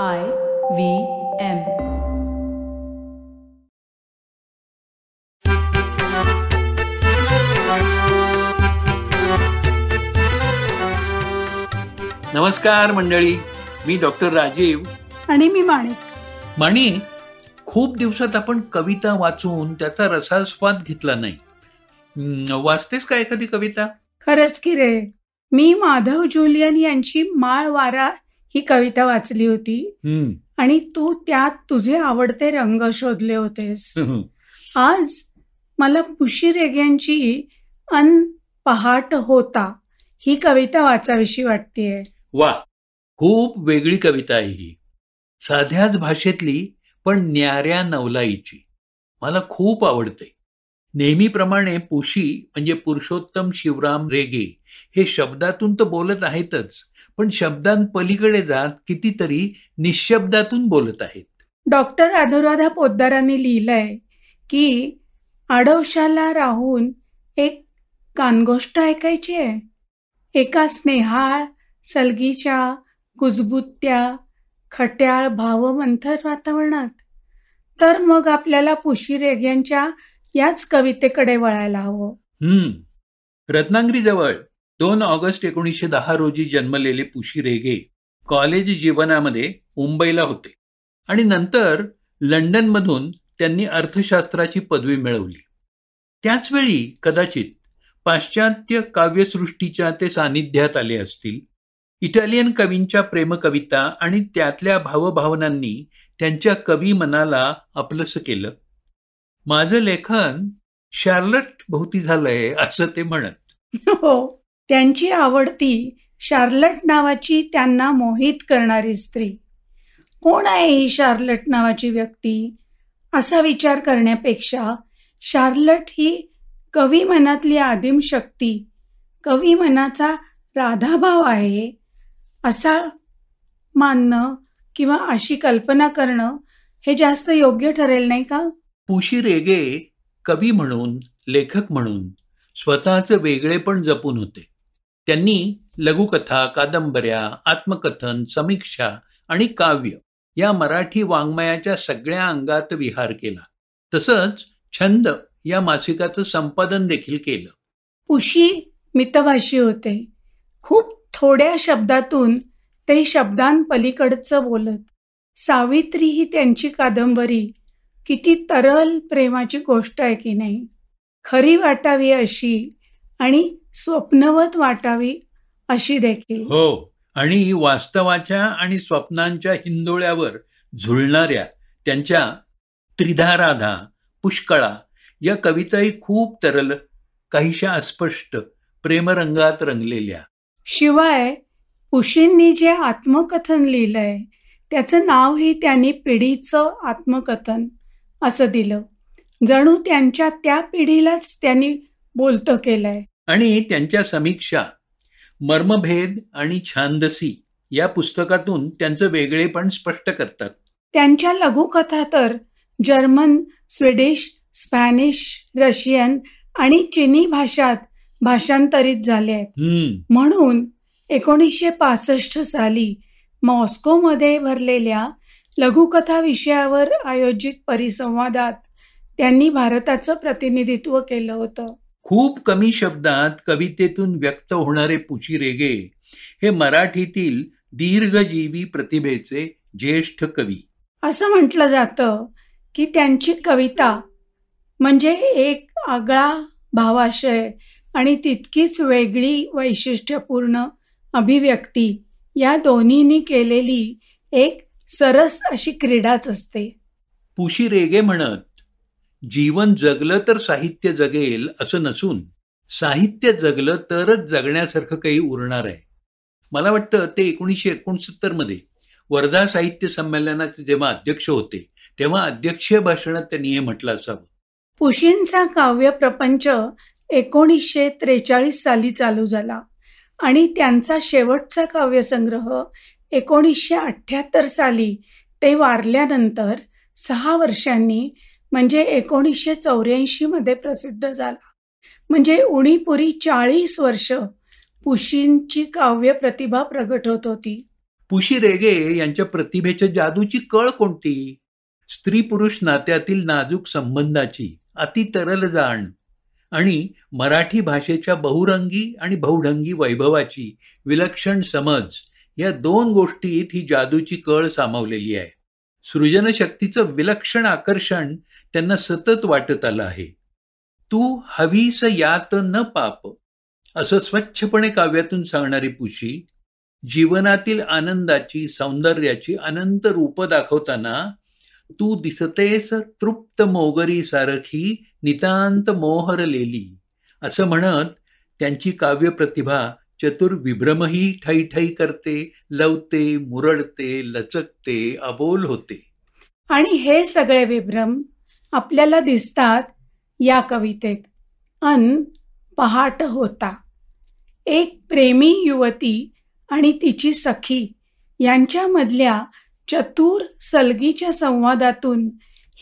I V M. नमस्कार मंडळी मी doctor Rajiv. आणि मी माणिक. माणी खूप दिवसात आपण कविता वाचून त्याचा रसास्वाद घेतला नाही. वाचतेस का एखादी कविता? खरंच की रे. मी माधव जुलियन यांची माळ वारा ही कविता वाचली होती. आणि तू त्यात तुझे आवडते रंग शोधले होतेस. आज मला पुशी रेग्यांची अन पहाट होता ही कविता वाचावीशी वाटतेय. वा खूप वेगळी कविता आहे ही. साध्याच भाषेतली पण न्याऱ्या नवलाईची. मला खूप आवडते. नेहमीप्रमाणे पुशी म्हणजे पुरुषोत्तम शिवराम रेगे हे शब्दातून तर बोलत आहेतच. पण शब्दांपलीकडे जात कितीतरी निशब्दातून बोलत आहेत. डॉक्टर अनुराधा पोद्दारांनी लिहिलंय की आडोशाला राहून एक कानगोष्ट ऐकायची आहे. एका स्नेहाळ सलगीच्या कुजबुत्या खट्याळ भावमंथर वातावरणात. तर मग आपल्याला पुशी रेग्यांच्या याच कवितेकडे वळायला हवं. हम्म. रत्नागिरीजवळ दोन ऑगस्ट एकोणीसशे दहा रोजी जन्मलेले पुशी रेगे कॉलेज जीवनामध्ये मुंबईला होते आणि नंतर लंडनमधून त्यांनी अर्थशास्त्राची पदवी मिळवली. त्याचवेळी कदाचित पाश्चात्य काव्यसृष्टीच्या ते सानिध्यात आले असतील. इटालियन कवींच्या प्रेमकविता आणि त्यातल्या भावभावनांनी त्यांच्या कवी मनाला आपलंसं केलं. माझं लेखन शार्लट भोवती झालंय असं ते म्हणत. हो. त्यांची आवडती शार्लट नावाची त्यांना मोहित करणारी स्त्री. कोण आहे ही शार्लट नावाची व्यक्ती? असा विचार करण्यापेक्षा शार्लट ही कवी मनातली आदिम शक्ती कवी मनाचा राधाभाव आहे असा मानणं किंवा अशी कल्पना करणं हे जास्त योग्य ठरेल नाही का? पुशी रेगे कवी म्हणून लेखक म्हणून स्वतःचं वेगळेपण जपून होते. त्यांनी लघुकथा कादंबऱ्या आत्मकथन समीक्षा आणि काव्य या मराठी वाङ्मयाच्या सगळ्या अंगात विहार केला. तसंच छंद या मासिकाचं संपादन देखील केलं. पुशी मितभाषी होते. खूप थोड्या शब्दातून ते शब्दांपलीकडचं बोलत. सावित्री ही त्यांची कादंबरी किती तरल प्रेमाची गोष्ट आहे की नाही? खरी वाटावी अशी आणि स्वप्नवत वाटावी अशी देखील. हो आणि वास्तवाच्या आणि स्वप्नांच्या हिंदोळ्यावर झुलणाऱ्या त्यांच्या त्रिधाराधा पुष्कळा या कविताही खूप तरल काहीशा अस्पष्ट प्रेमरंगात रंगलेल्या. शिवाय पुशींनी जे आत्मकथन लिहिलंय त्याचं नावही त्यांनी पिढीचं आत्मकथन असं दिलं. जणू त्यांच्या त्या पिढीलाच त्यांनी बोलतं केलंय. आणि त्यांच्या समीक्षा मर्मभेद आणि छांदसी या पुस्तकातून त्यांचं वेगळेपण स्पष्ट करतात. त्यांच्या लघुकथा तर जर्मन स्वीडिश स्पॅनिश रशियन आणि चिनी भाषात भाषांतरित झाले आहेत. म्हणून एकोणीसशे पासष्ट साली मॉस्कोमध्ये भरलेल्या लघुकथा विषयावर आयोजित परिसंवादात त्यांनी भारताचं प्रतिनिधित्व केलं होतं. खूप कमी शब्दात कवितेतून व्यक्त होणारे पुची रेगे हे मराठीतील दीर्घजीवी प्रतिभेचे ज्येष्ठ कवी. असं म्हटलं जातं की त्यांची कविता म्हणजे एक आगळा भावाशय आणि तितकीच वेगळी वैशिष्ट्यपूर्ण अभिव्यक्ती. या दोन्हींनी केलेली एक सरस अशी क्रीडाच असते. पुशी रेगे म्हणत जीवन जगलं तर साहित्य जगेल असं नसून साहित्य जगलं तरच जगण्यासारखं काही उरणार आहे. मला वाटतं ते एकोणीसशे एकोणसत्तरमध्ये वर्धा साहित्य संमेलनाचे जेव्हा अध्यक्ष होते तेव्हा अध्यक्षीय भाषणात त्यांनी हे म्हटलं असावं. पुशींचा काव्य प्रपंच एकोणीसशे त्रेचाळीस साली चालू झाला आणि त्यांचा शेवटचा काव्यसंग्रह एकोणीसशे अठ्ठ्याहत्तर साली ते वारल्यानंतर सहा वर्षांनी म्हणजे एकोणीसशे चौऱ्याऐंशी मध्ये प्रसिद्ध झाला. म्हणजे उणीपुरी चाळीस वर्ष पुशींची काव्य प्रतिभा प्रगट होत होती. पुशी रेगे यांच्या प्रतिभेच्या जादूची कळ कोणती? स्त्री पुरुष नात्यातील नाजूक संबंधाची अति तरल जाण आणि मराठी भाषेच्या बहुरंगी आणि बहुढंगी वैभवाची विलक्षण समज या दोन गोष्टीत ही जादूची कळ सामावलेली आहे. सृजनशक्तीचं विलक्षण आकर्षण त्यांना सतत वाटत आलं आहे. तू हवीस यात न पाप असं स्वच्छपणे काव्यातून सांगणारी पुशी जीवनातील आनंदाची सौंदर्याची अनंत रूप दाखवताना तू दिसतेस तृप्त मोगरी सारखी नितांत मोहरलेली असं म्हणत त्यांची काव्य प्रतिभा चतुर विभ्रमही ठै ठै करते लवते मुरडते लचकते अबोल होते. आणि हे सगळे विभ्रम आपल्याला दिसतात या कवितेत. अन पहाट होता. एक प्रेमी युवती आणि तिची सखी यांच्यामधल्या चतुर सलगीच्या संवादातून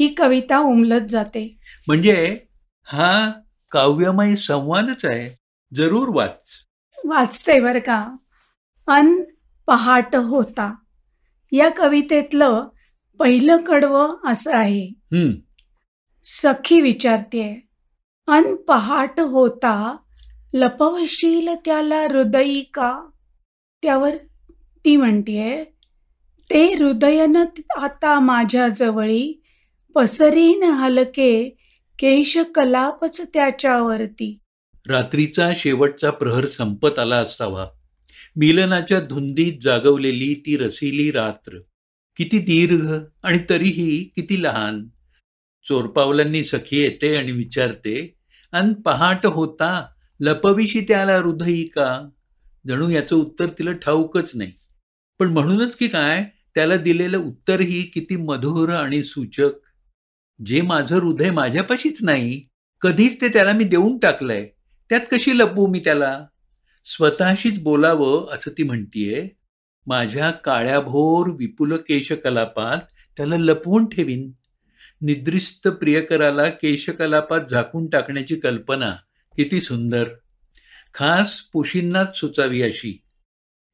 ही कविता उमलत जाते. म्हणजे हा काव्यमय संवादच आहे. जरूर वाच. वाचते बर का? अन पहाट होता. या कवितेतलं पहिलं कडवं असं आहे. सखी विचारतेय अन पहाट होता लपवशील त्याला हृदयी का? त्यावर ती म्हणतीये ते हृदयन आता माझ्या जवळी पसरीन हलके केश कलापच त्याच्यावरती. रात्रीचा शेवटचा प्रहर संपत आला असावा. मिलनाच्या धुंदीत जागवलेली ती रसिली रात्र. किती दीर्घ आणि तरीही किती लहान. चोरपावलांनी सखी येते आणि विचारते अन पहाट होता लपविशी त्याला हृदयी का? जणू याचं उत्तर तिला ठाऊकच नाही. पण म्हणूनच की काय त्याला दिलेलं उत्तरही किती मधुर आणि सूचक. जे माझं हृदय माझ्यापाशीच नाही कधीच ते त्याला मी देऊन टाकलंय. त्यात कशी लपवू मी त्याला? स्वतःशीच बोलावं असं ती म्हणतीये. माझ्या काळ्याभोर विपुल केशकलापात त्याला लपवून ठेवीन. निद्रिस्त प्रियकराला केशकलापात झाकून टाकण्याची कल्पना किती सुंदर. खास पुशींनाच सुचावी अशी.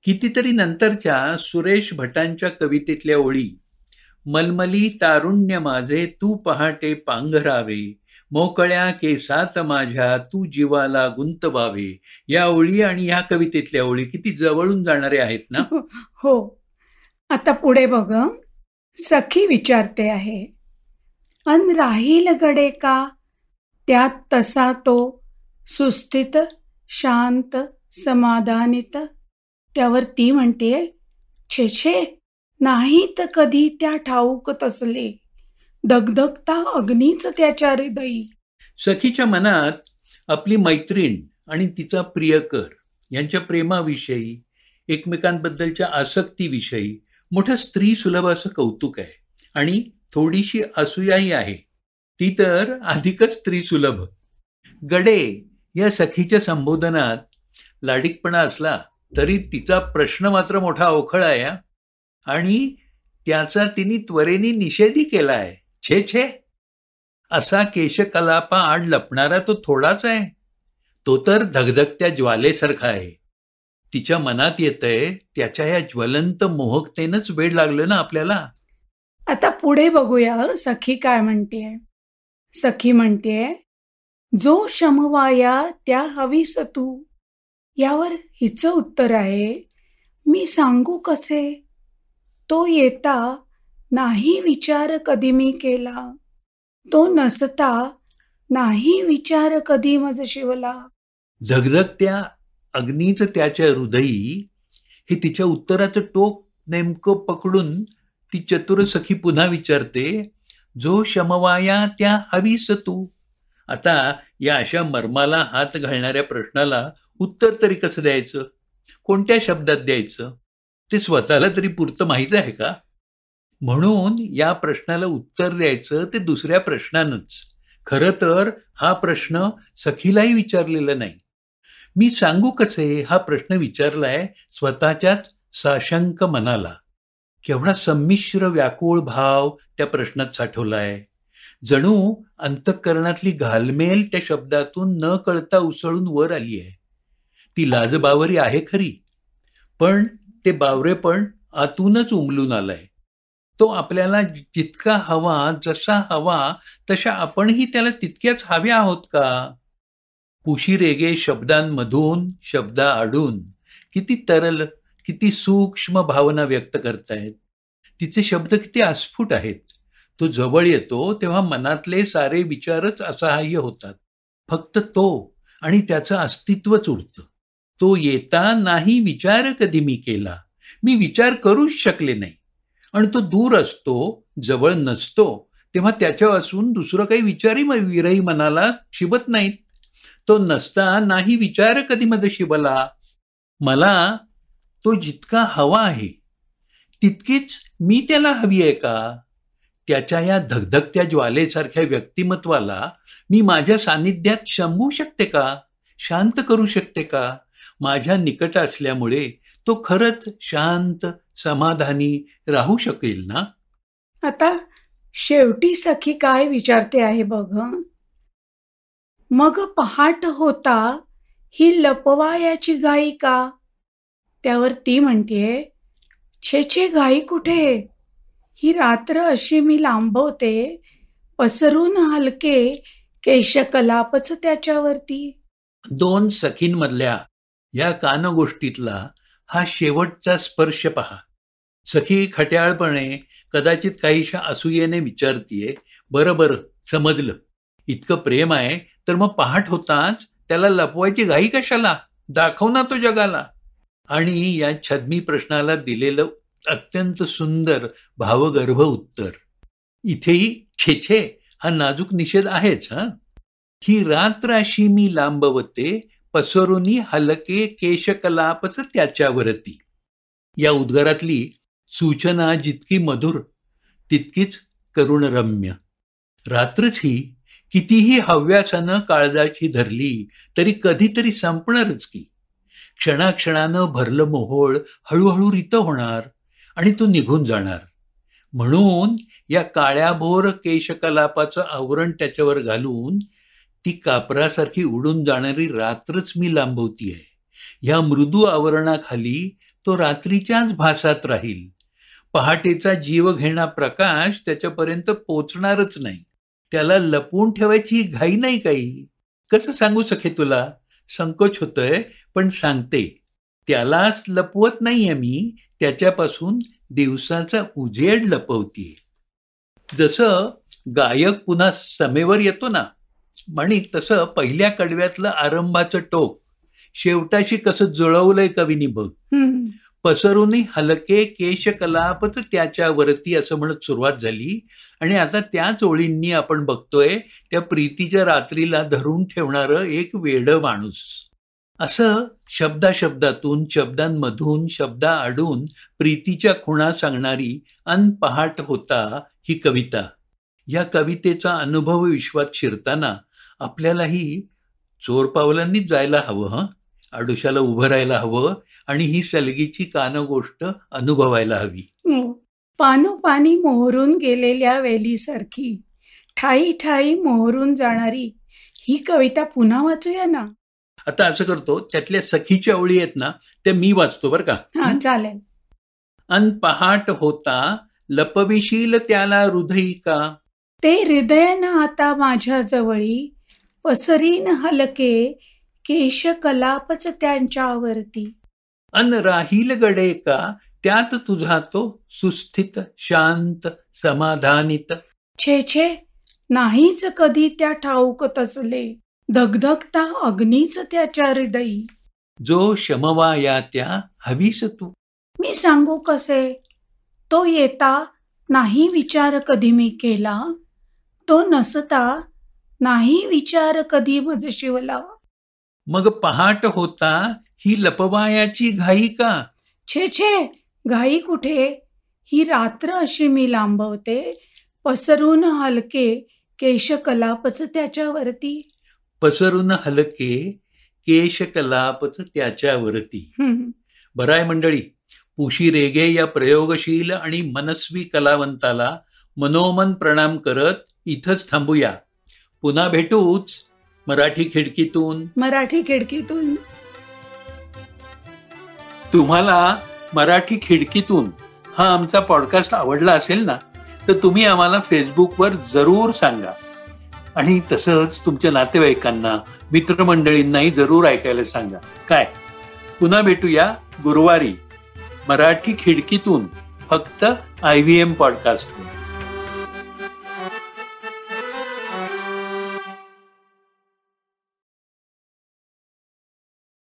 कितीतरी नंतरच्या सुरेश भटांच्या कवितेतल्या ओळी मलमली तारुण्य माझे तू पहाटे पांघरावे. मोकळ्या केसात माझ्या तू जीवाला गुंतवावे या ओळी आणि या कवितेतल्या ओळी किती जवळून जाणारे आहेत ना? हो, हो. आता पुढे बघ सखी विचारते आहे अन राहील गडे का? त्यात तसा तो सुस्थित शांत समाधानित. त्यावर ती म्हणते छे छे. नाहीत कधी त्या ठाऊक तसले. दगदगता अग्नीच त्याच्या हृदयी. सखीच्या मनात आपली मैत्रीण आणि तिचा प्रियकर यांच्या प्रेमाविषयी एकमेकांबद्दलच्या आसक्तीविषयी मोठं स्त्री सुलभ असं कौतुक आहे आणि थोडीशी असूयाही आहे. ती तर अधिकच स्त्री सुलभ. गडे या सखीच्या संबोधनात लाडिकपणा असला तरी तिचा प्रश्न मात्र मोठा अवखळ आहे हा. आणि त्याचा तिने त्वरेने निषेधही केला आहे. छे छे. असा केशकलापा आड लपणारा तो थोडाच आहे. तो तर धगधगत्या ज्वालेसारखा आहे. तिच्या मनात येतंय त्याच्या या ज्वलंत मोहकतेनंच वेळ लागलं ना आपल्याला? आता पुढे बघूया सखी काय म्हणतेय? सखी म्हणतेय जो शमवाया त्या हवीस तू यावर हिचं उत्तर आहे मी सांगू कसे? तो येता नाही विचार कधी मी केला. तो नसता नाही विचार कधी मज शिवला. धगधगत्या अग्नीच त्याच्या हृदयी हे तिच्या उत्तराचं टोक नेमकं पकडून ती चतुर सखी पुन्हा विचारते जो शमवाया त्या हवीस तू? आता या अशा मर्माला हात घालणाऱ्या प्रश्नाला उत्तर तरी कसं द्यायचं? कोणत्या शब्दात द्यायचं? ते स्वतःला तरी पुरतं माहीत आहे का? म्हणून या प्रश्नाला उत्तर द्यायचं ते दुसऱ्या प्रश्नानंच. खरं तर हा प्रश्न सखीलाही विचारलेला नाही. मी सांगू कसे हा प्रश्न विचारलाय स्वतःच्याच साशंक मनाला. केवढा संमिश्र व्याकुळ भाव त्या प्रश्नात साठवलाय. जणू अंतःकरणातली घालमेल त्या शब्दातून न कळता उसळून वर आली आहे ती लाजबावरी आहे खरी पण ते बावरेपण आतूनच उमलून आलाय. तो आपल्याला जितका हवा जसा हवा तशा आपणही त्याला तितक्याच हव्या आहोत का? पुशी रेगे शब्दांमधून शब्द आडून. किती तरल किती सूक्ष्म भावना व्यक्त करतायत. तिचे शब्द किती अस्फुट आहेत. तो जवळ येतो तेव्हा मनातले सारे विचारच असहाय्य होतात. फक्त तो आणि त्याचं अस्तित्वच उरतं. तो येता नाही विचार कधी मी केला. मी विचार करूच शकले नाही. आणि तो दूर असतो जवळ नसतो तेव्हा त्याच्यापासून दुसरं काही विचारही विरही मनाला शिबत नाहीत. तो नसता नाही विचार कधी मध्ये शिबला मला तो जितका हवा आहे तितकीच मी त्याला हवी आहे का? त्याच्या या धगधगत्या ज्वालेसारख्या व्यक्तिमत्वाला मी माझ्या सानिध्यात शंभू शकते का? शांत करू शकते का? माझ्या निकट असल्यामुळे तो खरंच शांत समाधानी राहू शकेल ना? आता शेवटी सखी काय विचारते आहे बघ. मग पहाट होता ही लपवायाची गाई का? त्यावर ती म्हणतेय छे छे गाई कुठे? ही रात्र अशी मी लांबवते पसरून हलके केशकलापच त्याच्यावरती. दोन सखींमधल्या या कानगोष्टीतला हा शेवटचा स्पर्श पहा. सखी खट्याळपणे कदाचित काहीशा असूयेने विचारतीये बरं बरं समजलं. इतकं प्रेम आहे तर मग पहाट होताच त्याला लपवायची घाई कशाला? दाखव ना तो जगाला. आणि या छद्मी प्रश्नाला दिलेलं अत्यंत सुंदर भावगर्भ उत्तर. इथेही छेछे हा नाजूक निषेध आहेच हा? ही रात्र अशी मी लांबवते पसरुनी हलके केशकलापच त्याच्यावरती. या उद्गारातली सूचना जितकी मधुर तितकीच करुणरम्य. रात्रच ही कितीही हव्यासानं काळजाची धरली तरी कधीतरी संपणारच की. क्षणाक्षणानं भरलं मोहोळ हळूहळू रित होणार आणि तो निघून जाणार. म्हणून या काळ्याभोर केशकलापाचं आवरण त्याच्यावर घालून ती कापरासारखी उडून जाणारी रात्रच मी लांबवती आहे ह्या मृदू आवरणाखाली तो रात्रीच्याच भासात राहील. पहाटेचा जीव घेणा प्रकाश त्याच्यापर्यंत पोचणारच नाही. त्याला लपवून ठेवायची घाई नाही काही. कसं सांगू सखे तुला? संकोच होतोय पण सांगते. त्यालाच लपवत नाहीये मी. त्याच्यापासून दिवसाचा उजेड लपवतीये. जसं गायक पुन्हा समेवर येतो ना म्हणी तसं पहिल्या कडव्यातलं आरंभाचं टोक. शेवटाशी कसं जुळवलंय कवीनी बघ. पसरूनही हलके केशकलापच त्याच्यावरती असं म्हणत सुरुवात झाली. आणि आता त्याच ओळींनी आपण बघतोय त्या प्रीतीच्या रात्रीला धरून ठेवणारं एक वेड माणूस. असं शब्दाशब्दातून शब्दांमधून शब्दा आडून प्रीतीच्या खुणा सांगणारी अन पहाट होता ही कविता. या कवितेचा अनुभव विश्वात शिरताना आपल्यालाही चोर पावलांनीच जायला हवं हं? आडुशाला उभं राहायला हवं आणि ही सलगीची कानगोष्ट अनुभवायला हवी. हो. पानोपानी मोहरून गेलेल्या वेलीसारखी ठाई ठाई मोहरून जाणारी ही कविता पुन्हा वाचूया ना? आता असं करतो त्यातल्या सखीच्या ओळी आहेत ना त्या मी वाचतो बरं का. हा चालेल. अन पहाट होता लपविशील त्याला हृदयी का? ते हृदयानं आता माझ्या जवळी पसरीन हलके केश कलापच त्यांच्यावरती. अन राहील गडे का? त्यात तुझा तो सुस्थित शांत समाधानित. छे छे. नाहीच कधी त्या ठाऊक तसले. धगधगता अग्नीच त्याच्या हृदयी. जो शमवाया त्या हवीस तू. मी सांगू कसे? तो येता नाही विचार कधी मी केला. तो नसता नाही विचार कधी मज शिवला. मग पहाट होता ही लपवायाची घाई का? छे छे घाई कुठे? ही रात्र अशी मी लांबवते पसरून हलके केशकलापच त्याच्यावरती. पसरून हलके केशकलापच त्याच्यावरती. बराय मंडळी पुशी रेगे या प्रयोगशील आणि मनस्वी कलावंताला मनोमन प्रणाम करत इथंच थांबूया. पुन्हा भेटूच मराठी खिडकीतून. मराठी खिडकीतून. तुम्हाला मराठी खिडकीतून हा आमचा पॉडकास्ट आवडला असेल ना तर तुम्ही आम्हाला फेसबुकवर जरूर सांगा. आणि तसंच तुमच्या नातेवाईकांना मित्रमंडळींनाही जरूर ऐकायला सांगा. काय? पुन्हा भेटूया गुरुवारी मराठी खिडकीतून फक्त आय व्ही एम पॉडकास्टवर